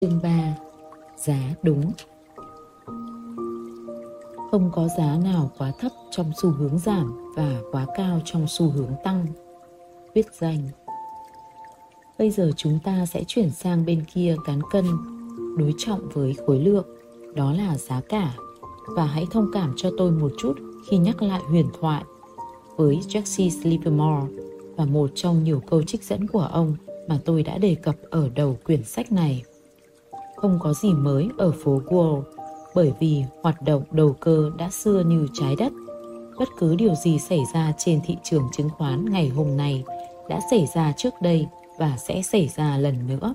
Chương 3 Giá đúng Không có giá nào quá thấp trong xu hướng giảm và quá cao trong xu hướng tăng. Viết danh Bây giờ chúng ta sẽ chuyển sang bên kia cán cân đối trọng với khối lượng, đó là giá cả. Và hãy thông cảm cho tôi một chút khi nhắc lại huyền thoại với Jesse Livermore và một trong nhiều câu trích dẫn của ông mà tôi đã đề cập ở đầu quyển sách này không có gì mới ở phố Wall bởi vì hoạt động đầu cơ đã xưa như trái đất. Bất cứ điều gì xảy ra trên thị trường chứng khoán ngày hôm nay đã xảy ra trước đây và sẽ xảy ra lần nữa.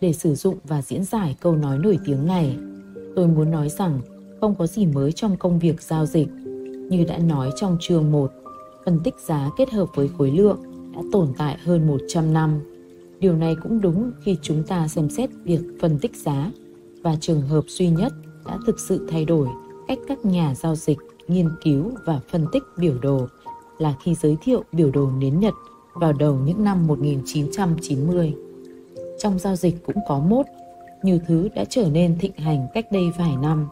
Để sử dụng và diễn giải câu nói nổi tiếng này, tôi muốn nói rằng không có gì mới trong công việc giao dịch. Như đã nói trong chương 1, phân tích giá kết hợp với khối lượng đã tồn tại hơn 100 năm Điều này cũng đúng khi chúng ta xem xét việc phân tích giá và trường hợp duy nhất đã thực sự thay đổi cách các nhà giao dịch nghiên cứu và phân tích biểu đồ là khi giới thiệu biểu đồ nến Nhật vào đầu những năm 1990. Trong giao dịch cũng có mốt, nhiều thứ đã trở nên thịnh hành cách đây vài năm,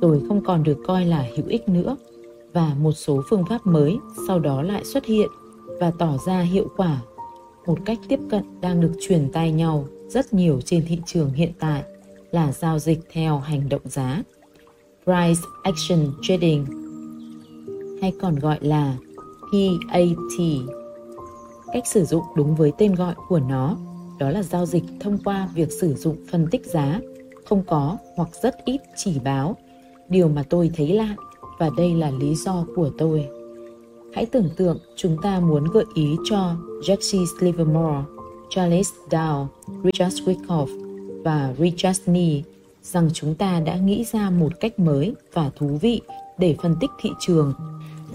rồi không còn được coi là hữu ích nữa và một số phương pháp mới sau đó lại xuất hiện và tỏ ra hiệu quả một cách tiếp cận đang được truyền tay nhau rất nhiều trên thị trường hiện tại là giao dịch theo hành động giá, Price Action Trading, hay còn gọi là PAT. Cách sử dụng đúng với tên gọi của nó, đó là giao dịch thông qua việc sử dụng phân tích giá, không có hoặc rất ít chỉ báo điều mà tôi thấy lạ và đây là lý do của tôi Hãy tưởng tượng chúng ta muốn gợi ý cho Jesse Livermore, Charles Dow, Richard Wyckoff và Richard Nee rằng chúng ta đã nghĩ ra một cách mới và thú vị để phân tích thị trường.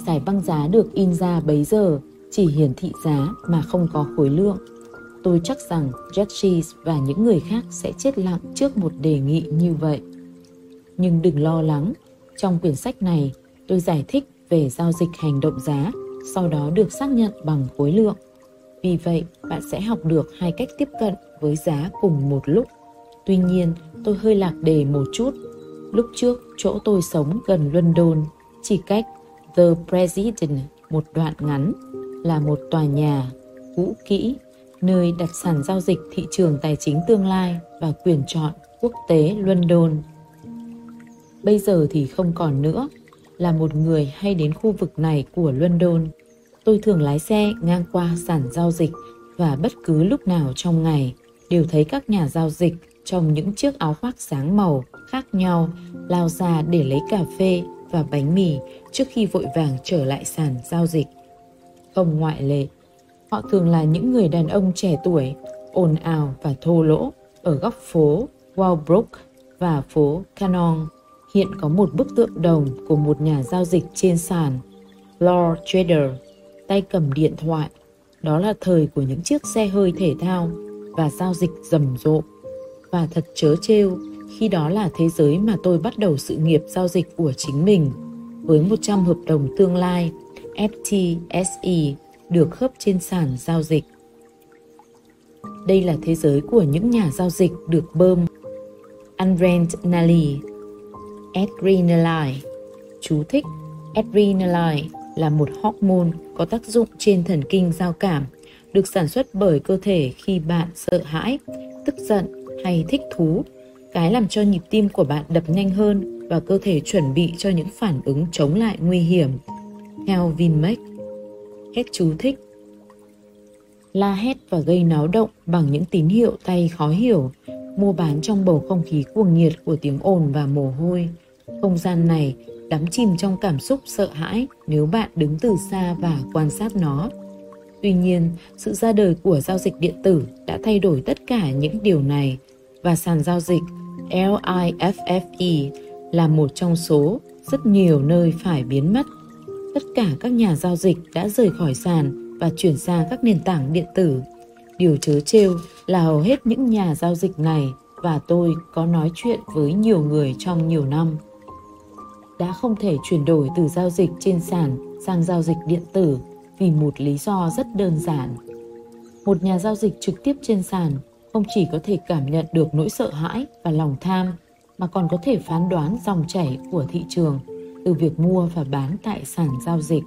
Giải băng giá được in ra bấy giờ chỉ hiển thị giá mà không có khối lượng. Tôi chắc rằng Jesse và những người khác sẽ chết lặng trước một đề nghị như vậy. Nhưng đừng lo lắng, trong quyển sách này tôi giải thích về giao dịch hành động giá, sau đó được xác nhận bằng khối lượng. Vì vậy, bạn sẽ học được hai cách tiếp cận với giá cùng một lúc. Tuy nhiên, tôi hơi lạc đề một chút. Lúc trước, chỗ tôi sống gần London, chỉ cách The President một đoạn ngắn là một tòa nhà cũ kỹ nơi đặt sàn giao dịch thị trường tài chính tương lai và quyền chọn quốc tế London. Bây giờ thì không còn nữa, là một người hay đến khu vực này của London. Tôi thường lái xe ngang qua sàn giao dịch và bất cứ lúc nào trong ngày đều thấy các nhà giao dịch trong những chiếc áo khoác sáng màu khác nhau lao ra để lấy cà phê và bánh mì trước khi vội vàng trở lại sàn giao dịch. Không ngoại lệ, họ thường là những người đàn ông trẻ tuổi, ồn ào và thô lỗ ở góc phố Walbrook và phố Cannon hiện có một bức tượng đồng của một nhà giao dịch trên sàn, Lord Trader, tay cầm điện thoại. Đó là thời của những chiếc xe hơi thể thao và giao dịch rầm rộ. Và thật chớ trêu, khi đó là thế giới mà tôi bắt đầu sự nghiệp giao dịch của chính mình. Với 100 hợp đồng tương lai, FTSE được khớp trên sàn giao dịch. Đây là thế giới của những nhà giao dịch được bơm. Adrenaline Adrenaline Chú thích Adrenaline là một hormone có tác dụng trên thần kinh giao cảm, được sản xuất bởi cơ thể khi bạn sợ hãi, tức giận hay thích thú. Cái làm cho nhịp tim của bạn đập nhanh hơn và cơ thể chuẩn bị cho những phản ứng chống lại nguy hiểm. Theo Vinmec. Hết chú thích. La hét và gây náo động bằng những tín hiệu tay khó hiểu, mua bán trong bầu không khí cuồng nhiệt của tiếng ồn và mồ hôi. Không gian này đắm chìm trong cảm xúc sợ hãi nếu bạn đứng từ xa và quan sát nó. Tuy nhiên, sự ra đời của giao dịch điện tử đã thay đổi tất cả những điều này và sàn giao dịch LIFFE là một trong số rất nhiều nơi phải biến mất. Tất cả các nhà giao dịch đã rời khỏi sàn và chuyển sang các nền tảng điện tử. Điều chớ trêu là hầu hết những nhà giao dịch này và tôi có nói chuyện với nhiều người trong nhiều năm đã không thể chuyển đổi từ giao dịch trên sàn sang giao dịch điện tử vì một lý do rất đơn giản. Một nhà giao dịch trực tiếp trên sàn không chỉ có thể cảm nhận được nỗi sợ hãi và lòng tham mà còn có thể phán đoán dòng chảy của thị trường từ việc mua và bán tại sàn giao dịch.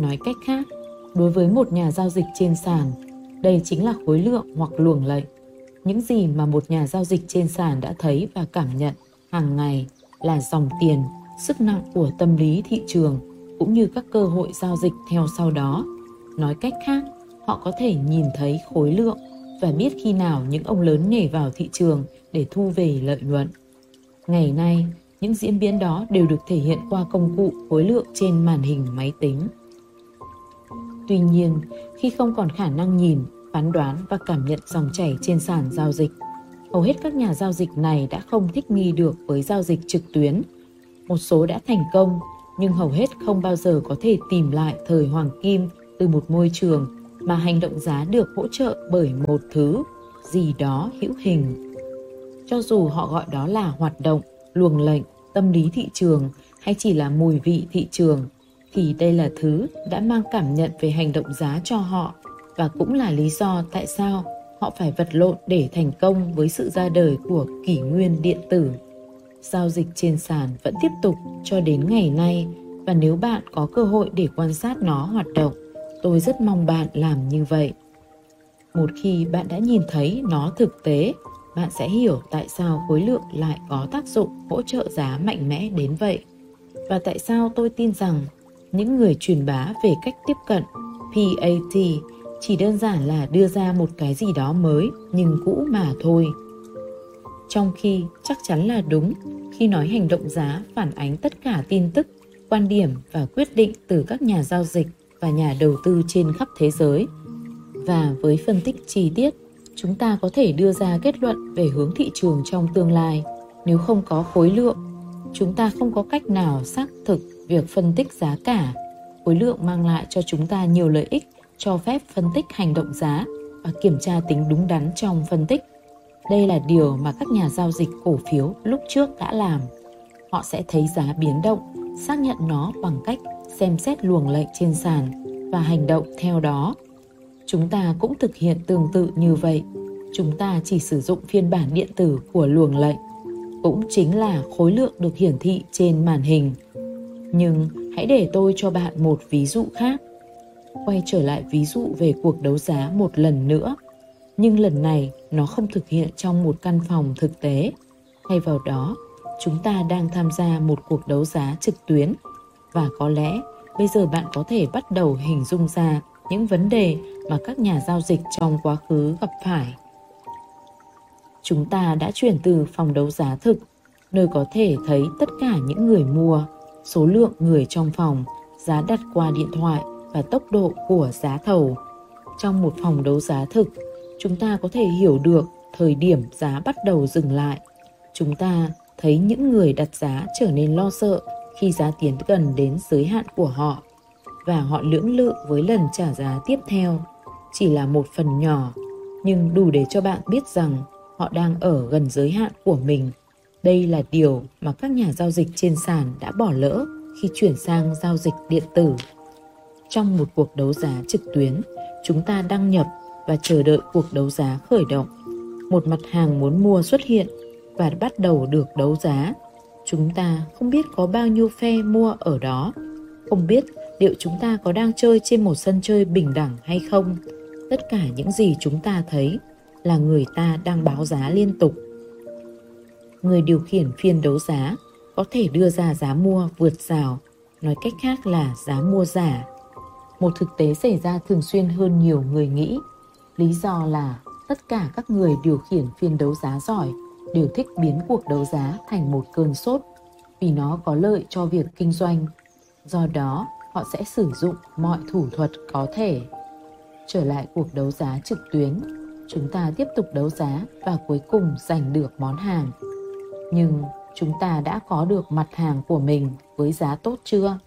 Nói cách khác, đối với một nhà giao dịch trên sàn, đây chính là khối lượng hoặc luồng lệnh. Những gì mà một nhà giao dịch trên sàn đã thấy và cảm nhận hàng ngày là dòng tiền, sức nặng của tâm lý thị trường cũng như các cơ hội giao dịch theo sau đó. Nói cách khác, họ có thể nhìn thấy khối lượng và biết khi nào những ông lớn nhảy vào thị trường để thu về lợi nhuận. Ngày nay, những diễn biến đó đều được thể hiện qua công cụ khối lượng trên màn hình máy tính. Tuy nhiên, khi không còn khả năng nhìn, phán đoán và cảm nhận dòng chảy trên sàn giao dịch, hầu hết các nhà giao dịch này đã không thích nghi được với giao dịch trực tuyến. Một số đã thành công, nhưng hầu hết không bao giờ có thể tìm lại thời hoàng kim từ một môi trường mà hành động giá được hỗ trợ bởi một thứ gì đó hữu hình. Cho dù họ gọi đó là hoạt động, luồng lệnh, tâm lý thị trường hay chỉ là mùi vị thị trường, thì đây là thứ đã mang cảm nhận về hành động giá cho họ và cũng là lý do tại sao họ phải vật lộn để thành công với sự ra đời của kỷ nguyên điện tử. Giao dịch trên sàn vẫn tiếp tục cho đến ngày nay và nếu bạn có cơ hội để quan sát nó hoạt động, tôi rất mong bạn làm như vậy. Một khi bạn đã nhìn thấy nó thực tế, bạn sẽ hiểu tại sao khối lượng lại có tác dụng hỗ trợ giá mạnh mẽ đến vậy. Và tại sao tôi tin rằng những người truyền bá về cách tiếp cận PAT chỉ đơn giản là đưa ra một cái gì đó mới nhưng cũ mà thôi. Trong khi chắc chắn là đúng khi nói hành động giá phản ánh tất cả tin tức, quan điểm và quyết định từ các nhà giao dịch và nhà đầu tư trên khắp thế giới. Và với phân tích chi tiết, chúng ta có thể đưa ra kết luận về hướng thị trường trong tương lai. Nếu không có khối lượng, chúng ta không có cách nào xác thực việc phân tích giá cả. Khối lượng mang lại cho chúng ta nhiều lợi ích cho phép phân tích hành động giá và kiểm tra tính đúng đắn trong phân tích. Đây là điều mà các nhà giao dịch cổ phiếu lúc trước đã làm. Họ sẽ thấy giá biến động, xác nhận nó bằng cách xem xét luồng lệnh trên sàn và hành động theo đó. Chúng ta cũng thực hiện tương tự như vậy. Chúng ta chỉ sử dụng phiên bản điện tử của luồng lệnh, cũng chính là khối lượng được hiển thị trên màn hình. Nhưng hãy để tôi cho bạn một ví dụ khác quay trở lại ví dụ về cuộc đấu giá một lần nữa. Nhưng lần này, nó không thực hiện trong một căn phòng thực tế. Thay vào đó, chúng ta đang tham gia một cuộc đấu giá trực tuyến. Và có lẽ, bây giờ bạn có thể bắt đầu hình dung ra những vấn đề mà các nhà giao dịch trong quá khứ gặp phải. Chúng ta đã chuyển từ phòng đấu giá thực, nơi có thể thấy tất cả những người mua, số lượng người trong phòng, giá đặt qua điện thoại và tốc độ của giá thầu. Trong một phòng đấu giá thực, chúng ta có thể hiểu được thời điểm giá bắt đầu dừng lại. Chúng ta thấy những người đặt giá trở nên lo sợ khi giá tiến gần đến giới hạn của họ và họ lưỡng lự với lần trả giá tiếp theo. Chỉ là một phần nhỏ, nhưng đủ để cho bạn biết rằng họ đang ở gần giới hạn của mình. Đây là điều mà các nhà giao dịch trên sàn đã bỏ lỡ khi chuyển sang giao dịch điện tử. Trong một cuộc đấu giá trực tuyến, chúng ta đăng nhập và chờ đợi cuộc đấu giá khởi động. Một mặt hàng muốn mua xuất hiện và bắt đầu được đấu giá. Chúng ta không biết có bao nhiêu phe mua ở đó, không biết liệu chúng ta có đang chơi trên một sân chơi bình đẳng hay không. Tất cả những gì chúng ta thấy là người ta đang báo giá liên tục. Người điều khiển phiên đấu giá có thể đưa ra giá mua vượt rào, nói cách khác là giá mua giả một thực tế xảy ra thường xuyên hơn nhiều người nghĩ. Lý do là tất cả các người điều khiển phiên đấu giá giỏi đều thích biến cuộc đấu giá thành một cơn sốt vì nó có lợi cho việc kinh doanh. Do đó, họ sẽ sử dụng mọi thủ thuật có thể. Trở lại cuộc đấu giá trực tuyến, chúng ta tiếp tục đấu giá và cuối cùng giành được món hàng. Nhưng chúng ta đã có được mặt hàng của mình với giá tốt chưa?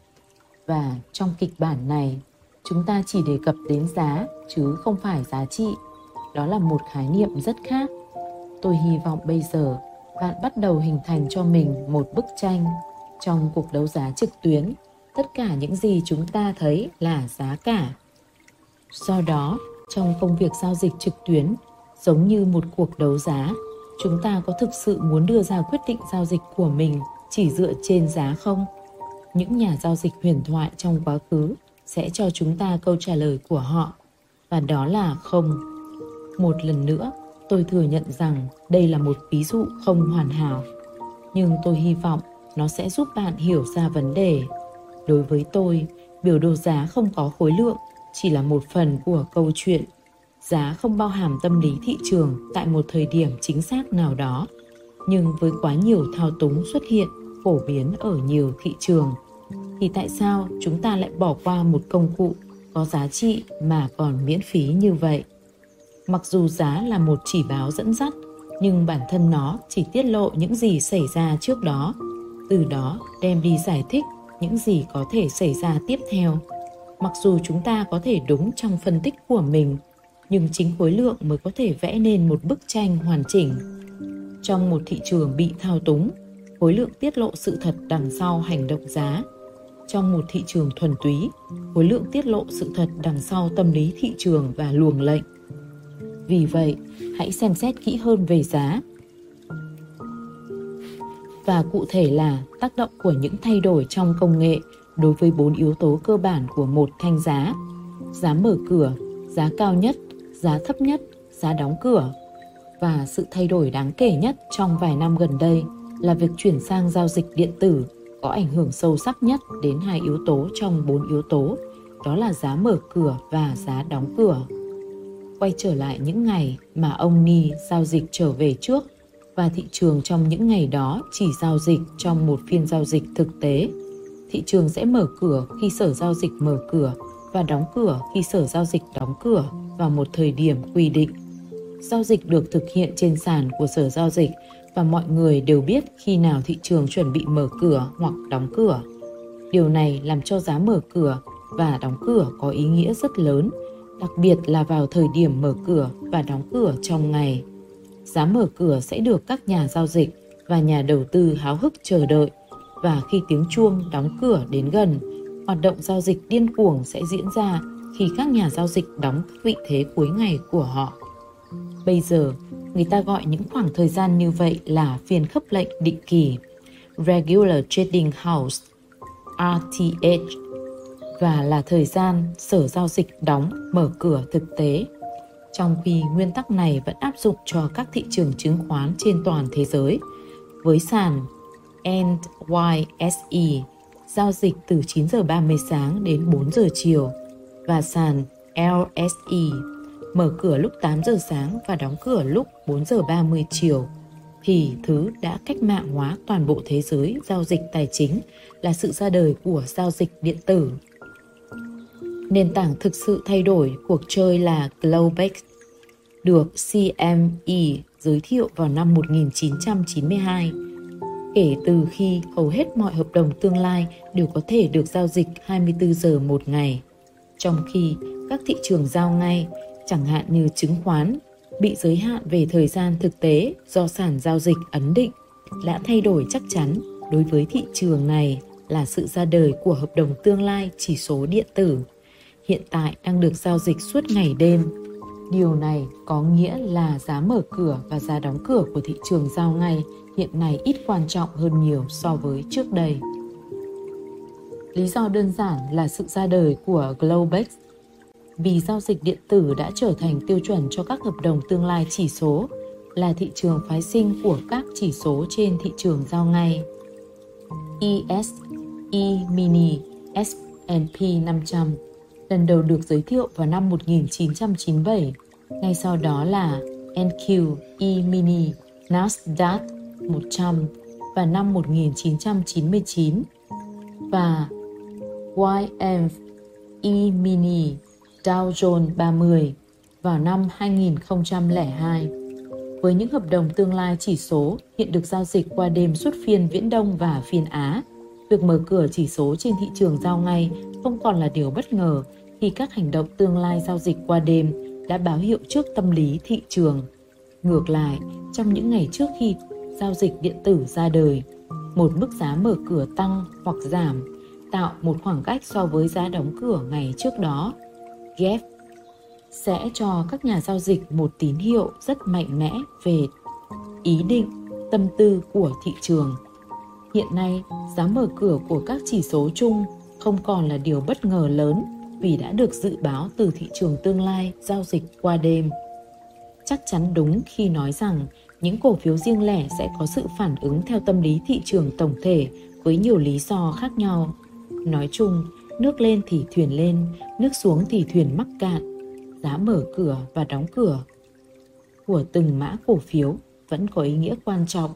Và trong kịch bản này, chúng ta chỉ đề cập đến giá chứ không phải giá trị. Đó là một khái niệm rất khác. Tôi hy vọng bây giờ bạn bắt đầu hình thành cho mình một bức tranh. Trong cuộc đấu giá trực tuyến tất cả những gì chúng ta thấy là giá cả. Do đó trong công việc giao dịch trực tuyến Giống như một cuộc đấu giá, chúng ta có thực sự muốn đưa ra quyết định giao dịch của mình chỉ dựa trên giá không? Những nhà giao dịch huyền thoại trong quá khứ sẽ cho chúng ta câu trả lời của họ và đó là không. Một lần nữa, tôi thừa nhận rằng đây là một ví dụ không hoàn hảo, nhưng tôi hy vọng nó sẽ giúp bạn hiểu ra vấn đề. Đối với tôi, biểu đồ giá không có khối lượng, chỉ là một phần của câu chuyện. Giá không bao hàm tâm lý thị trường tại một thời điểm chính xác nào đó, nhưng với quá nhiều thao túng xuất hiện phổ biến ở nhiều thị trường thì tại sao chúng ta lại bỏ qua một công cụ có giá trị mà còn miễn phí như vậy? Mặc dù giá là một chỉ báo dẫn dắt, nhưng bản thân nó chỉ tiết lộ những gì xảy ra trước đó, từ đó đem đi giải thích những gì có thể xảy ra tiếp theo. Mặc dù chúng ta có thể đúng trong phân tích của mình, nhưng chính khối lượng mới có thể vẽ nên một bức tranh hoàn chỉnh. Trong một thị trường bị thao túng, khối lượng tiết lộ sự thật đằng sau hành động giá trong một thị trường thuần túy khối lượng tiết lộ sự thật đằng sau tâm lý thị trường và luồng lệnh. Vì vậy, hãy xem xét kỹ hơn về giá. Và cụ thể là tác động của những thay đổi trong công nghệ đối với bốn yếu tố cơ bản của một thanh giá. Giá mở cửa, giá cao nhất, giá thấp nhất, giá đóng cửa. Và sự thay đổi đáng kể nhất trong vài năm gần đây là việc chuyển sang giao dịch điện tử có ảnh hưởng sâu sắc nhất đến hai yếu tố trong bốn yếu tố, đó là giá mở cửa và giá đóng cửa. Quay trở lại những ngày mà ông Ni giao dịch trở về trước và thị trường trong những ngày đó chỉ giao dịch trong một phiên giao dịch thực tế. Thị trường sẽ mở cửa khi sở giao dịch mở cửa và đóng cửa khi sở giao dịch đóng cửa vào một thời điểm quy định. Giao dịch được thực hiện trên sàn của sở giao dịch và mọi người đều biết khi nào thị trường chuẩn bị mở cửa hoặc đóng cửa. Điều này làm cho giá mở cửa và đóng cửa có ý nghĩa rất lớn, đặc biệt là vào thời điểm mở cửa và đóng cửa trong ngày. Giá mở cửa sẽ được các nhà giao dịch và nhà đầu tư háo hức chờ đợi và khi tiếng chuông đóng cửa đến gần, hoạt động giao dịch điên cuồng sẽ diễn ra khi các nhà giao dịch đóng các vị thế cuối ngày của họ. Bây giờ, người ta gọi những khoảng thời gian như vậy là phiên khớp lệnh định kỳ. Regular Trading House RTH và là thời gian sở giao dịch đóng, mở cửa thực tế. Trong khi nguyên tắc này vẫn áp dụng cho các thị trường chứng khoán trên toàn thế giới, với sàn NYSE giao dịch từ 9 giờ 30 sáng đến 4 giờ chiều và sàn LSE mở cửa lúc 8 giờ sáng và đóng cửa lúc 4 giờ 30 chiều thì thứ đã cách mạng hóa toàn bộ thế giới giao dịch tài chính là sự ra đời của giao dịch điện tử. Nền tảng thực sự thay đổi cuộc chơi là Globex, được CME giới thiệu vào năm 1992. Kể từ khi hầu hết mọi hợp đồng tương lai đều có thể được giao dịch 24 giờ một ngày, trong khi các thị trường giao ngay chẳng hạn như chứng khoán, bị giới hạn về thời gian thực tế do sản giao dịch ấn định đã thay đổi chắc chắn đối với thị trường này là sự ra đời của hợp đồng tương lai chỉ số điện tử hiện tại đang được giao dịch suốt ngày đêm. Điều này có nghĩa là giá mở cửa và giá đóng cửa của thị trường giao ngay hiện nay ít quan trọng hơn nhiều so với trước đây. Lý do đơn giản là sự ra đời của Globex vì giao dịch điện tử đã trở thành tiêu chuẩn cho các hợp đồng tương lai chỉ số, là thị trường phái sinh của các chỉ số trên thị trường giao ngay. ES, E-mini, S&P 500 lần đầu được giới thiệu vào năm 1997, ngay sau đó là NQ, E-mini, Nasdaq 100 vào năm 1999 và YM E-mini Dow Jones 30 vào năm 2002. Với những hợp đồng tương lai chỉ số hiện được giao dịch qua đêm suốt phiên Viễn Đông và phiên Á, việc mở cửa chỉ số trên thị trường giao ngay không còn là điều bất ngờ khi các hành động tương lai giao dịch qua đêm đã báo hiệu trước tâm lý thị trường. Ngược lại, trong những ngày trước khi giao dịch điện tử ra đời, một mức giá mở cửa tăng hoặc giảm tạo một khoảng cách so với giá đóng cửa ngày trước đó Jeff sẽ cho các nhà giao dịch một tín hiệu rất mạnh mẽ về ý định, tâm tư của thị trường. Hiện nay, giá mở cửa của các chỉ số chung không còn là điều bất ngờ lớn vì đã được dự báo từ thị trường tương lai giao dịch qua đêm. Chắc chắn đúng khi nói rằng những cổ phiếu riêng lẻ sẽ có sự phản ứng theo tâm lý thị trường tổng thể với nhiều lý do khác nhau. Nói chung, nước lên thì thuyền lên, nước xuống thì thuyền mắc cạn. Giá mở cửa và đóng cửa của từng mã cổ phiếu vẫn có ý nghĩa quan trọng,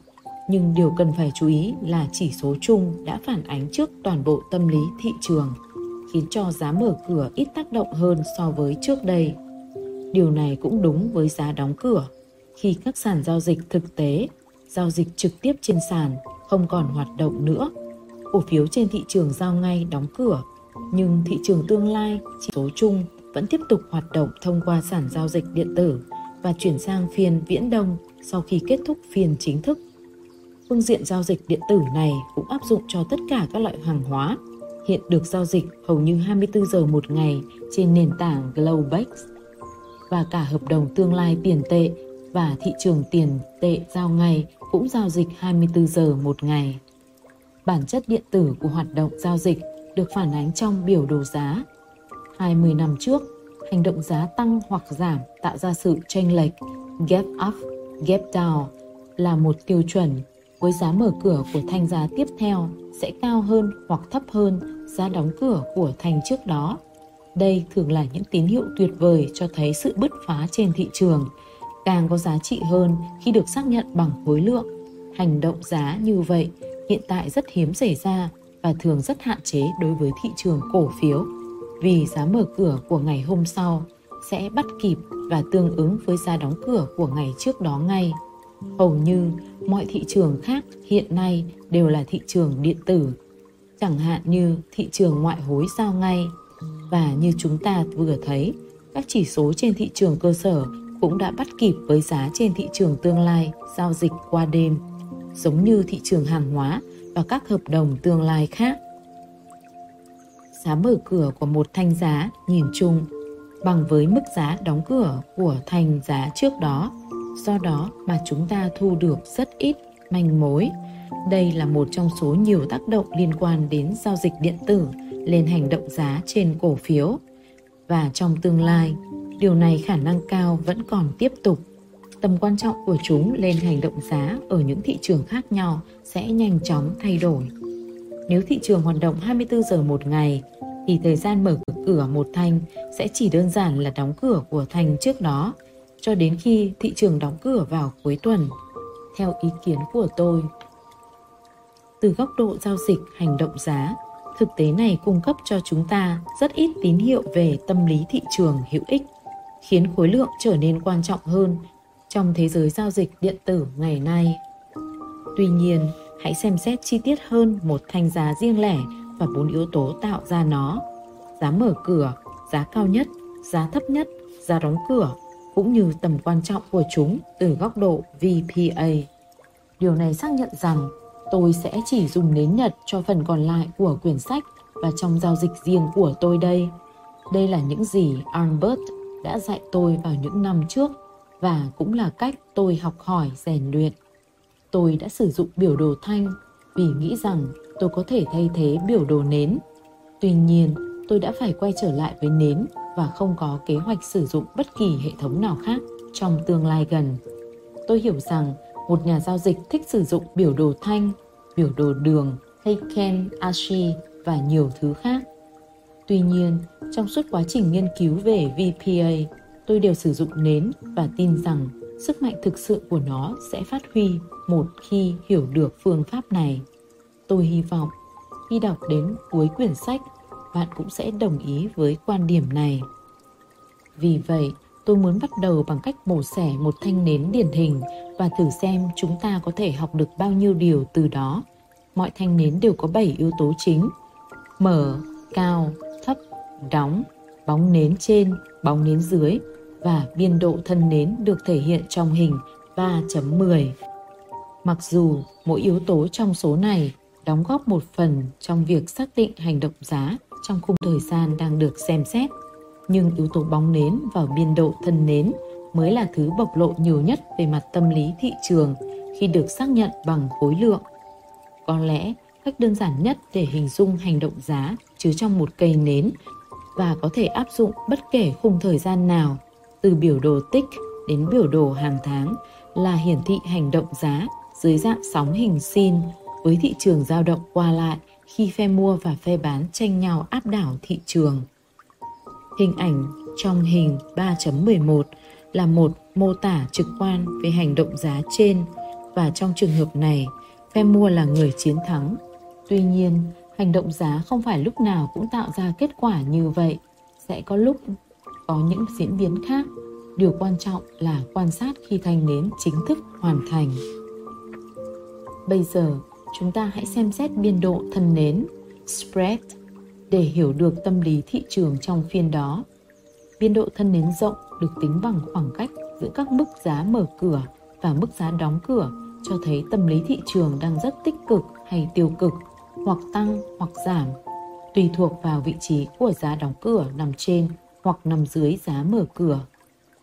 nhưng điều cần phải chú ý là chỉ số chung đã phản ánh trước toàn bộ tâm lý thị trường, khiến cho giá mở cửa ít tác động hơn so với trước đây. Điều này cũng đúng với giá đóng cửa khi các sàn giao dịch thực tế, giao dịch trực tiếp trên sàn không còn hoạt động nữa. Cổ phiếu trên thị trường giao ngay đóng cửa, nhưng thị trường tương lai chỉ số chung vẫn tiếp tục hoạt động thông qua sản giao dịch điện tử và chuyển sang phiên viễn đông sau khi kết thúc phiên chính thức. Phương diện giao dịch điện tử này cũng áp dụng cho tất cả các loại hàng hóa, hiện được giao dịch hầu như 24 giờ một ngày trên nền tảng Globex và cả hợp đồng tương lai tiền tệ và thị trường tiền tệ giao ngay cũng giao dịch 24 giờ một ngày. Bản chất điện tử của hoạt động giao dịch được phản ánh trong biểu đồ giá. 20 năm trước, hành động giá tăng hoặc giảm tạo ra sự chênh lệch gap up, gap down là một tiêu chuẩn với giá mở cửa của thanh giá tiếp theo sẽ cao hơn hoặc thấp hơn giá đóng cửa của thanh trước đó. Đây thường là những tín hiệu tuyệt vời cho thấy sự bứt phá trên thị trường càng có giá trị hơn khi được xác nhận bằng khối lượng. Hành động giá như vậy hiện tại rất hiếm xảy ra và thường rất hạn chế đối với thị trường cổ phiếu vì giá mở cửa của ngày hôm sau sẽ bắt kịp và tương ứng với giá đóng cửa của ngày trước đó ngay. Hầu như mọi thị trường khác hiện nay đều là thị trường điện tử, chẳng hạn như thị trường ngoại hối giao ngay. Và như chúng ta vừa thấy, các chỉ số trên thị trường cơ sở cũng đã bắt kịp với giá trên thị trường tương lai giao dịch qua đêm, giống như thị trường hàng hóa và các hợp đồng tương lai khác. Giá mở cửa của một thanh giá nhìn chung bằng với mức giá đóng cửa của thanh giá trước đó, do đó mà chúng ta thu được rất ít manh mối. Đây là một trong số nhiều tác động liên quan đến giao dịch điện tử lên hành động giá trên cổ phiếu. Và trong tương lai, điều này khả năng cao vẫn còn tiếp tục. Tầm quan trọng của chúng lên hành động giá ở những thị trường khác nhau sẽ nhanh chóng thay đổi. Nếu thị trường hoạt động 24 giờ một ngày, thì thời gian mở cửa một thanh sẽ chỉ đơn giản là đóng cửa của thanh trước đó, cho đến khi thị trường đóng cửa vào cuối tuần. Theo ý kiến của tôi, từ góc độ giao dịch hành động giá, thực tế này cung cấp cho chúng ta rất ít tín hiệu về tâm lý thị trường hữu ích khiến khối lượng trở nên quan trọng hơn trong thế giới giao dịch điện tử ngày nay. Tuy nhiên, hãy xem xét chi tiết hơn một thanh giá riêng lẻ và bốn yếu tố tạo ra nó. Giá mở cửa, giá cao nhất, giá thấp nhất, giá đóng cửa cũng như tầm quan trọng của chúng từ góc độ VPA. Điều này xác nhận rằng tôi sẽ chỉ dùng nến nhật cho phần còn lại của quyển sách và trong giao dịch riêng của tôi đây. Đây là những gì Albert đã dạy tôi vào những năm trước và cũng là cách tôi học hỏi rèn luyện. Tôi đã sử dụng biểu đồ thanh vì nghĩ rằng tôi có thể thay thế biểu đồ nến. Tuy nhiên, tôi đã phải quay trở lại với nến và không có kế hoạch sử dụng bất kỳ hệ thống nào khác trong tương lai gần. Tôi hiểu rằng một nhà giao dịch thích sử dụng biểu đồ thanh, biểu đồ đường, Heiken, Ashi và nhiều thứ khác. Tuy nhiên, trong suốt quá trình nghiên cứu về VPA, tôi đều sử dụng nến và tin rằng sức mạnh thực sự của nó sẽ phát huy một khi hiểu được phương pháp này. Tôi hy vọng khi đọc đến cuối quyển sách, bạn cũng sẽ đồng ý với quan điểm này. Vì vậy, tôi muốn bắt đầu bằng cách mổ xẻ một thanh nến điển hình và thử xem chúng ta có thể học được bao nhiêu điều từ đó. Mọi thanh nến đều có 7 yếu tố chính: mở, cao, thấp, đóng, bóng nến trên, bóng nến dưới và biên độ thân nến được thể hiện trong hình 3.10. Mặc dù mỗi yếu tố trong số này đóng góp một phần trong việc xác định hành động giá trong khung thời gian đang được xem xét, nhưng yếu tố bóng nến và biên độ thân nến mới là thứ bộc lộ nhiều nhất về mặt tâm lý thị trường khi được xác nhận bằng khối lượng. Có lẽ cách đơn giản nhất để hình dung hành động giá chứa trong một cây nến và có thể áp dụng bất kể khung thời gian nào, từ biểu đồ tích đến biểu đồ hàng tháng là hiển thị hành động giá dưới dạng sóng hình sin với thị trường dao động qua lại khi phe mua và phe bán tranh nhau áp đảo thị trường. Hình ảnh trong hình 3.11 là một mô tả trực quan về hành động giá trên và trong trường hợp này, phe mua là người chiến thắng. Tuy nhiên, hành động giá không phải lúc nào cũng tạo ra kết quả như vậy. Sẽ có lúc có những diễn biến khác. Điều quan trọng là quan sát khi thanh nến chính thức hoàn thành. Bây giờ, chúng ta hãy xem xét biên độ thân nến, spread, để hiểu được tâm lý thị trường trong phiên đó. Biên độ thân nến rộng được tính bằng khoảng cách giữa các mức giá mở cửa và mức giá đóng cửa cho thấy tâm lý thị trường đang rất tích cực hay tiêu cực, hoặc tăng hoặc giảm, tùy thuộc vào vị trí của giá đóng cửa nằm trên hoặc nằm dưới giá mở cửa.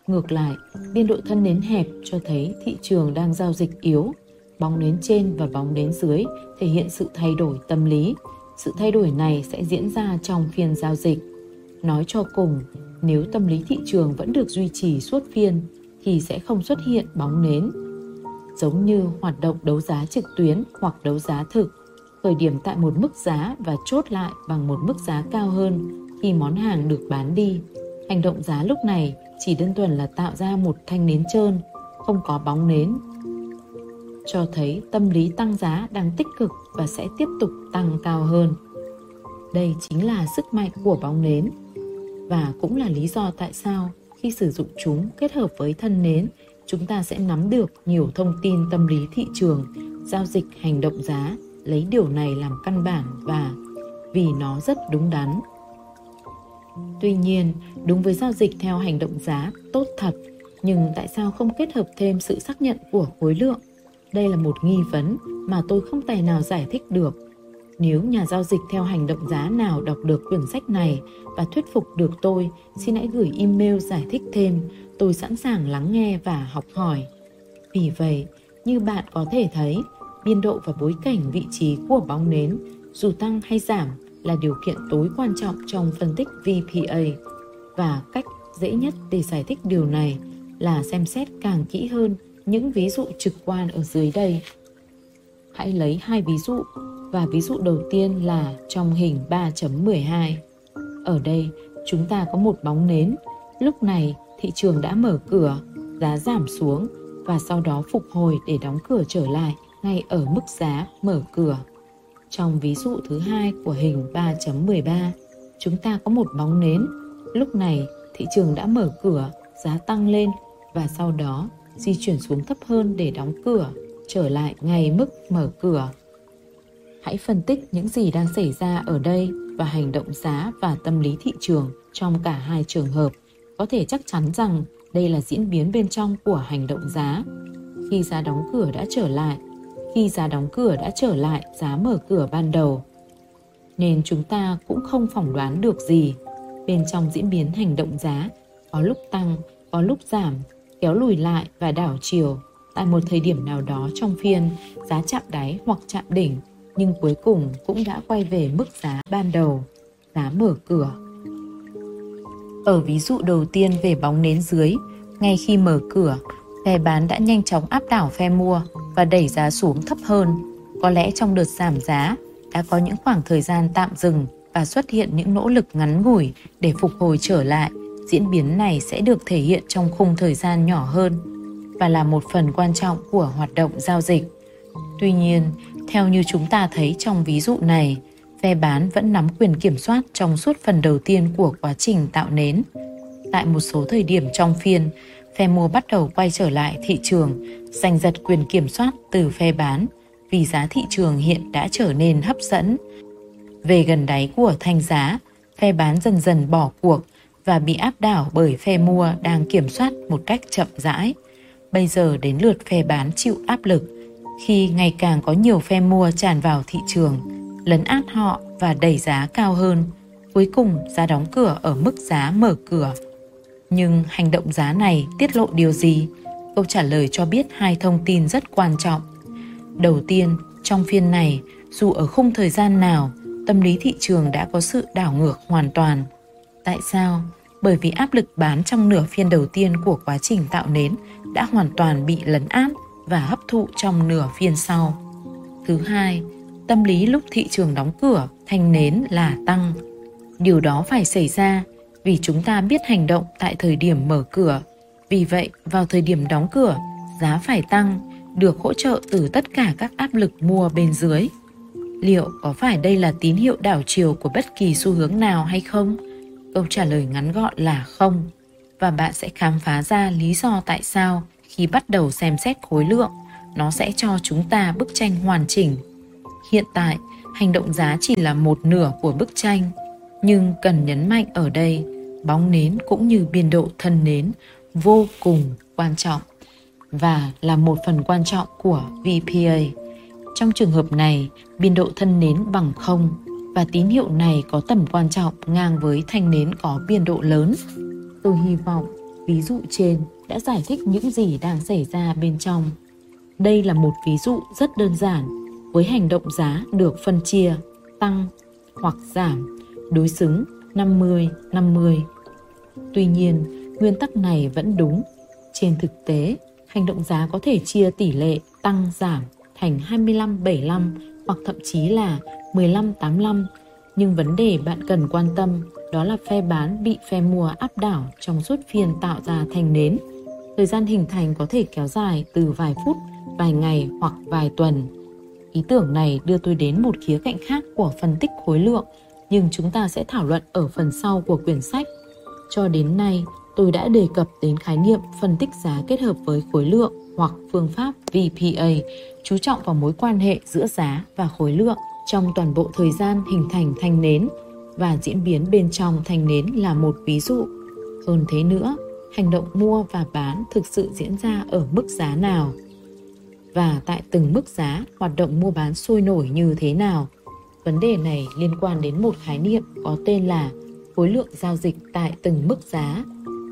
Ngược lại, biên độ thân nến hẹp cho thấy thị trường đang giao dịch yếu, bóng nến trên và bóng nến dưới thể hiện sự thay đổi tâm lý. Sự thay đổi này sẽ diễn ra trong phiên giao dịch. Nói cho cùng, nếu tâm lý thị trường vẫn được duy trì suốt phiên thì sẽ không xuất hiện bóng nến. Giống như hoạt động đấu giá trực tuyến hoặc đấu giá thực, khởi điểm tại một mức giá và chốt lại bằng một mức giá cao hơn khi món hàng được bán đi. Hành động giá lúc này chỉ đơn thuần là tạo ra một thanh nến trơn, không có bóng nến. Cho thấy tâm lý tăng giá đang tích cực và sẽ tiếp tục tăng cao hơn. Đây chính là sức mạnh của bóng nến và cũng là lý do tại sao khi sử dụng chúng kết hợp với thân nến chúng ta sẽ nắm được nhiều thông tin tâm lý thị trường giao dịch hành động giá lấy điều này làm căn bản và vì nó rất đúng đắn tuy nhiên đúng với giao dịch theo hành động giá tốt thật nhưng tại sao không kết hợp thêm sự xác nhận của khối lượng đây là một nghi vấn mà tôi không tài nào giải thích được nếu nhà giao dịch theo hành động giá nào đọc được quyển sách này và thuyết phục được tôi, xin hãy gửi email giải thích thêm. Tôi sẵn sàng lắng nghe và học hỏi. Vì vậy, như bạn có thể thấy, biên độ và bối cảnh vị trí của bóng nến, dù tăng hay giảm, là điều kiện tối quan trọng trong phân tích VPA. Và cách dễ nhất để giải thích điều này là xem xét càng kỹ hơn những ví dụ trực quan ở dưới đây. Hãy lấy hai ví dụ và ví dụ đầu tiên là trong hình 3.12. Ở đây, chúng ta có một bóng nến. Lúc này, thị trường đã mở cửa, giá giảm xuống và sau đó phục hồi để đóng cửa trở lại ngay ở mức giá mở cửa. Trong ví dụ thứ hai của hình 3.13, chúng ta có một bóng nến. Lúc này, thị trường đã mở cửa, giá tăng lên và sau đó di chuyển xuống thấp hơn để đóng cửa, trở lại ngay mức mở cửa hãy phân tích những gì đang xảy ra ở đây và hành động giá và tâm lý thị trường trong cả hai trường hợp có thể chắc chắn rằng đây là diễn biến bên trong của hành động giá khi giá đóng cửa đã trở lại khi giá đóng cửa đã trở lại giá mở cửa ban đầu. Nên chúng ta cũng không phỏng đoán được gì. Bên trong diễn biến hành động giá có lúc tăng có lúc giảm kéo lùi lại và đảo chiều. Tại một thời điểm nào đó trong phiên giá chạm đáy hoặc chạm đỉnh nhưng cuối cùng cũng đã quay về mức giá ban đầu, giá mở cửa. Ở ví dụ đầu tiên về bóng nến dưới, ngay khi mở cửa, phe bán đã nhanh chóng áp đảo phe mua và đẩy giá xuống thấp hơn. Có lẽ trong đợt giảm giá đã có những khoảng thời gian tạm dừng và xuất hiện những nỗ lực ngắn ngủi để phục hồi trở lại. Diễn biến này sẽ được thể hiện trong khung thời gian nhỏ hơn và là một phần quan trọng của hoạt động giao dịch. Tuy nhiên, theo như chúng ta thấy trong ví dụ này, phe bán vẫn nắm quyền kiểm soát trong suốt phần đầu tiên của quá trình tạo nến. Tại một số thời điểm trong phiên, phe mua bắt đầu quay trở lại thị trường, giành giật quyền kiểm soát từ phe bán vì giá thị trường hiện đã trở nên hấp dẫn. Về gần đáy của thanh giá, phe bán dần dần bỏ cuộc và bị áp đảo bởi phe mua đang kiểm soát một cách chậm rãi. Bây giờ đến lượt phe bán chịu áp lực khi ngày càng có nhiều phe mua tràn vào thị trường, lấn át họ và đẩy giá cao hơn. Cuối cùng giá đóng cửa ở mức giá mở cửa. Nhưng hành động giá này tiết lộ điều gì? Câu trả lời cho biết hai thông tin rất quan trọng. Đầu tiên, trong phiên này, dù ở khung thời gian nào, tâm lý thị trường đã có sự đảo ngược hoàn toàn. Tại sao? Bởi vì áp lực bán trong nửa phiên đầu tiên của quá trình tạo nến đã hoàn toàn bị lấn át và hấp thụ trong nửa phiên sau. Thứ hai, tâm lý lúc thị trường đóng cửa thành nến là tăng. Điều đó phải xảy ra vì chúng ta biết hành động tại thời điểm mở cửa. Vì vậy, vào thời điểm đóng cửa, giá phải tăng, được hỗ trợ từ tất cả các áp lực mua bên dưới. Liệu có phải đây là tín hiệu đảo chiều của bất kỳ xu hướng nào hay không? Câu trả lời ngắn gọn là không. Và bạn sẽ khám phá ra lý do tại sao khi bắt đầu xem xét khối lượng, nó sẽ cho chúng ta bức tranh hoàn chỉnh. Hiện tại, hành động giá chỉ là một nửa của bức tranh, nhưng cần nhấn mạnh ở đây, bóng nến cũng như biên độ thân nến vô cùng quan trọng và là một phần quan trọng của VPA. Trong trường hợp này, biên độ thân nến bằng không và tín hiệu này có tầm quan trọng ngang với thanh nến có biên độ lớn. Tôi hy vọng ví dụ trên đã giải thích những gì đang xảy ra bên trong. Đây là một ví dụ rất đơn giản với hành động giá được phân chia tăng hoặc giảm đối xứng 50-50. Tuy nhiên, nguyên tắc này vẫn đúng. Trên thực tế, hành động giá có thể chia tỷ lệ tăng giảm thành 25-75 hoặc thậm chí là 15-85. Nhưng vấn đề bạn cần quan tâm đó là phe bán bị phe mua áp đảo trong suốt phiên tạo ra thành nến. Thời gian hình thành có thể kéo dài từ vài phút, vài ngày hoặc vài tuần. Ý tưởng này đưa tôi đến một khía cạnh khác của phân tích khối lượng, nhưng chúng ta sẽ thảo luận ở phần sau của quyển sách. Cho đến nay, tôi đã đề cập đến khái niệm phân tích giá kết hợp với khối lượng hoặc phương pháp VPA, chú trọng vào mối quan hệ giữa giá và khối lượng trong toàn bộ thời gian hình thành thanh nến và diễn biến bên trong thanh nến là một ví dụ. Hơn thế nữa, hành động mua và bán thực sự diễn ra ở mức giá nào và tại từng mức giá hoạt động mua bán sôi nổi như thế nào. Vấn đề này liên quan đến một khái niệm có tên là khối lượng giao dịch tại từng mức giá,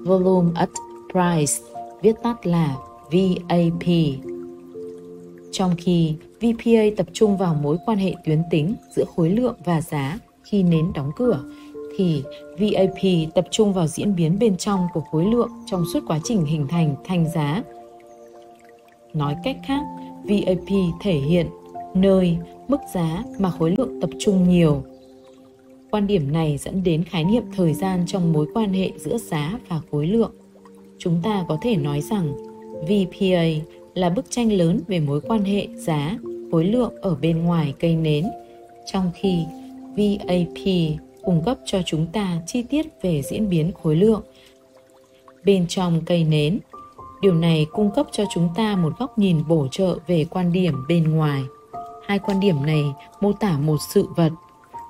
volume at price, viết tắt là VAP. Trong khi VPA tập trung vào mối quan hệ tuyến tính giữa khối lượng và giá khi nến đóng cửa, thì VAP tập trung vào diễn biến bên trong của khối lượng trong suốt quá trình hình thành thành giá. Nói cách khác, VAP thể hiện nơi, mức giá mà khối lượng tập trung nhiều. Quan điểm này dẫn đến khái niệm thời gian trong mối quan hệ giữa giá và khối lượng. Chúng ta có thể nói rằng VPA là bức tranh lớn về mối quan hệ giá, khối lượng ở bên ngoài cây nến, trong khi VAP cung cấp cho chúng ta chi tiết về diễn biến khối lượng bên trong cây nến. Điều này cung cấp cho chúng ta một góc nhìn bổ trợ về quan điểm bên ngoài. Hai quan điểm này mô tả một sự vật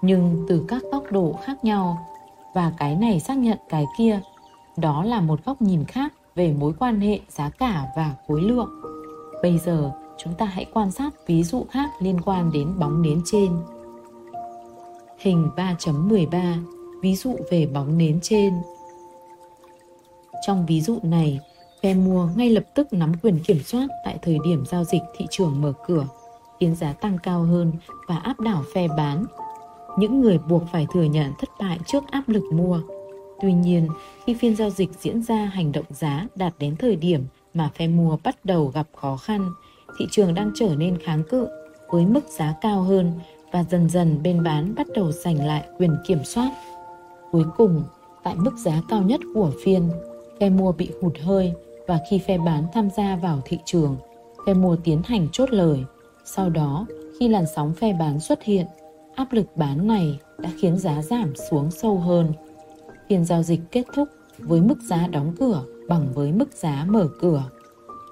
nhưng từ các góc độ khác nhau và cái này xác nhận cái kia. Đó là một góc nhìn khác về mối quan hệ giá cả và khối lượng. Bây giờ, chúng ta hãy quan sát ví dụ khác liên quan đến bóng nến trên. Hình 3.13 Ví dụ về bóng nến trên Trong ví dụ này, phe mua ngay lập tức nắm quyền kiểm soát tại thời điểm giao dịch thị trường mở cửa, khiến giá tăng cao hơn và áp đảo phe bán. Những người buộc phải thừa nhận thất bại trước áp lực mua. Tuy nhiên, khi phiên giao dịch diễn ra hành động giá đạt đến thời điểm mà phe mua bắt đầu gặp khó khăn, thị trường đang trở nên kháng cự với mức giá cao hơn và dần dần bên bán bắt đầu giành lại quyền kiểm soát. Cuối cùng, tại mức giá cao nhất của phiên, phe mua bị hụt hơi và khi phe bán tham gia vào thị trường, phe mua tiến hành chốt lời. Sau đó, khi làn sóng phe bán xuất hiện, áp lực bán này đã khiến giá giảm xuống sâu hơn. Phiên giao dịch kết thúc với mức giá đóng cửa bằng với mức giá mở cửa.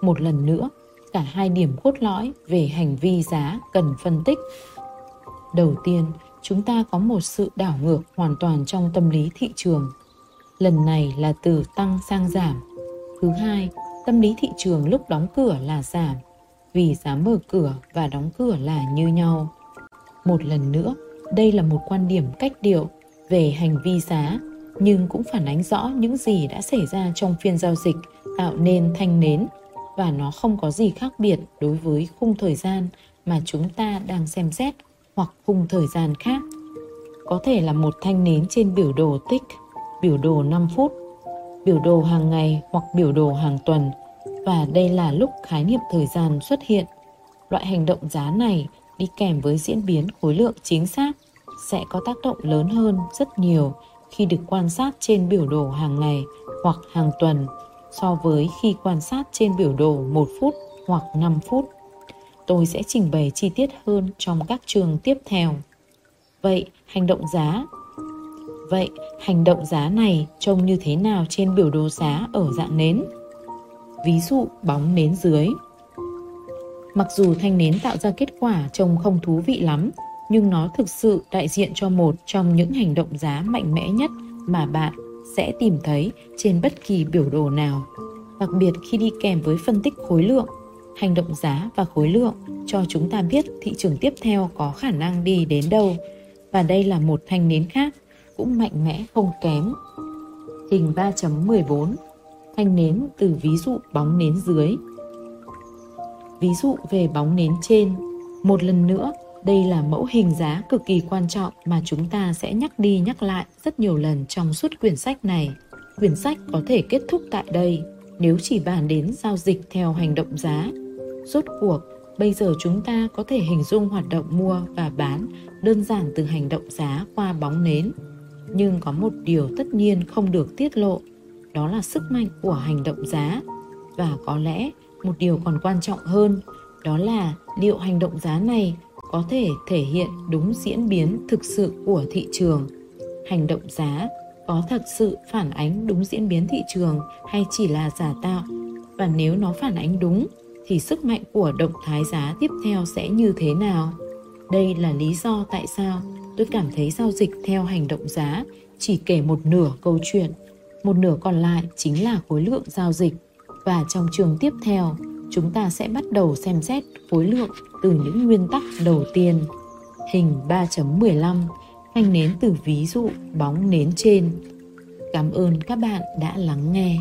Một lần nữa, cả hai điểm cốt lõi về hành vi giá cần phân tích Đầu tiên, chúng ta có một sự đảo ngược hoàn toàn trong tâm lý thị trường. Lần này là từ tăng sang giảm. Thứ hai, tâm lý thị trường lúc đóng cửa là giảm, vì giá mở cửa và đóng cửa là như nhau. Một lần nữa, đây là một quan điểm cách điệu, về hành vi giá nhưng cũng phản ánh rõ những gì đã xảy ra trong phiên giao dịch tạo nên thanh nến và nó không có gì khác biệt đối với khung thời gian mà chúng ta đang xem xét hoặc khung thời gian khác. Có thể là một thanh nến trên biểu đồ tích, biểu đồ 5 phút, biểu đồ hàng ngày hoặc biểu đồ hàng tuần và đây là lúc khái niệm thời gian xuất hiện. Loại hành động giá này đi kèm với diễn biến khối lượng chính xác sẽ có tác động lớn hơn rất nhiều khi được quan sát trên biểu đồ hàng ngày hoặc hàng tuần so với khi quan sát trên biểu đồ 1 phút hoặc 5 phút. Tôi sẽ trình bày chi tiết hơn trong các chương tiếp theo. Vậy, hành động giá Vậy, hành động giá này trông như thế nào trên biểu đồ giá ở dạng nến? Ví dụ bóng nến dưới. Mặc dù thanh nến tạo ra kết quả trông không thú vị lắm, nhưng nó thực sự đại diện cho một trong những hành động giá mạnh mẽ nhất mà bạn sẽ tìm thấy trên bất kỳ biểu đồ nào. Đặc biệt khi đi kèm với phân tích khối lượng, hành động giá và khối lượng cho chúng ta biết thị trường tiếp theo có khả năng đi đến đâu. Và đây là một thanh nến khác, cũng mạnh mẽ không kém. Hình 3.14 Thanh nến từ ví dụ bóng nến dưới Ví dụ về bóng nến trên Một lần nữa, đây là mẫu hình giá cực kỳ quan trọng mà chúng ta sẽ nhắc đi nhắc lại rất nhiều lần trong suốt quyển sách này. Quyển sách có thể kết thúc tại đây nếu chỉ bàn đến giao dịch theo hành động giá. Rốt cuộc, bây giờ chúng ta có thể hình dung hoạt động mua và bán đơn giản từ hành động giá qua bóng nến. Nhưng có một điều tất nhiên không được tiết lộ, đó là sức mạnh của hành động giá. Và có lẽ một điều còn quan trọng hơn, đó là liệu hành động giá này có thể thể hiện đúng diễn biến thực sự của thị trường. Hành động giá có thật sự phản ánh đúng diễn biến thị trường hay chỉ là giả tạo? Và nếu nó phản ánh đúng thì sức mạnh của động thái giá tiếp theo sẽ như thế nào? Đây là lý do tại sao tôi cảm thấy giao dịch theo hành động giá chỉ kể một nửa câu chuyện một nửa còn lại chính là khối lượng giao dịch và trong trường tiếp theo, chúng ta sẽ bắt đầu xem xét khối lượng từ những nguyên tắc đầu tiên. Hình 3.15 Thanh nến từ ví dụ, bóng nến trên. Cảm ơn các bạn đã lắng nghe.